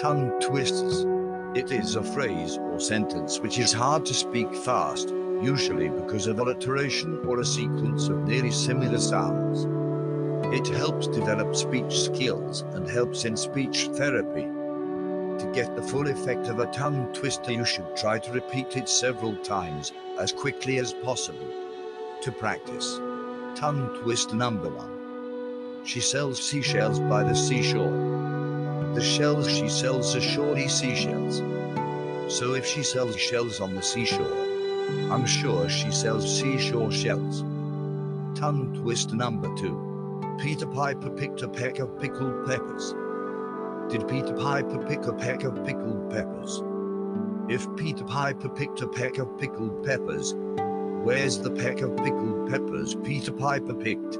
Tongue twisters. It is a phrase or sentence which is hard to speak fast, usually because of alliteration or a sequence of nearly similar sounds. It helps develop speech skills and helps in speech therapy. To get the full effect of a tongue twister, you should try to repeat it several times, as quickly as possible. To practice, tongue twist number one. She sells seashells by the seashore. The shells she sells are shorty seashells. So if she sells shells on the seashore, I'm sure she sells seashore shells. Tongue twist number two. Peter Piper picked a peck of pickled peppers. Did Peter Piper pick a peck of pickled peppers? If Peter Piper picked a peck of pickled peppers, where's the peck of pickled peppers Peter Piper picked?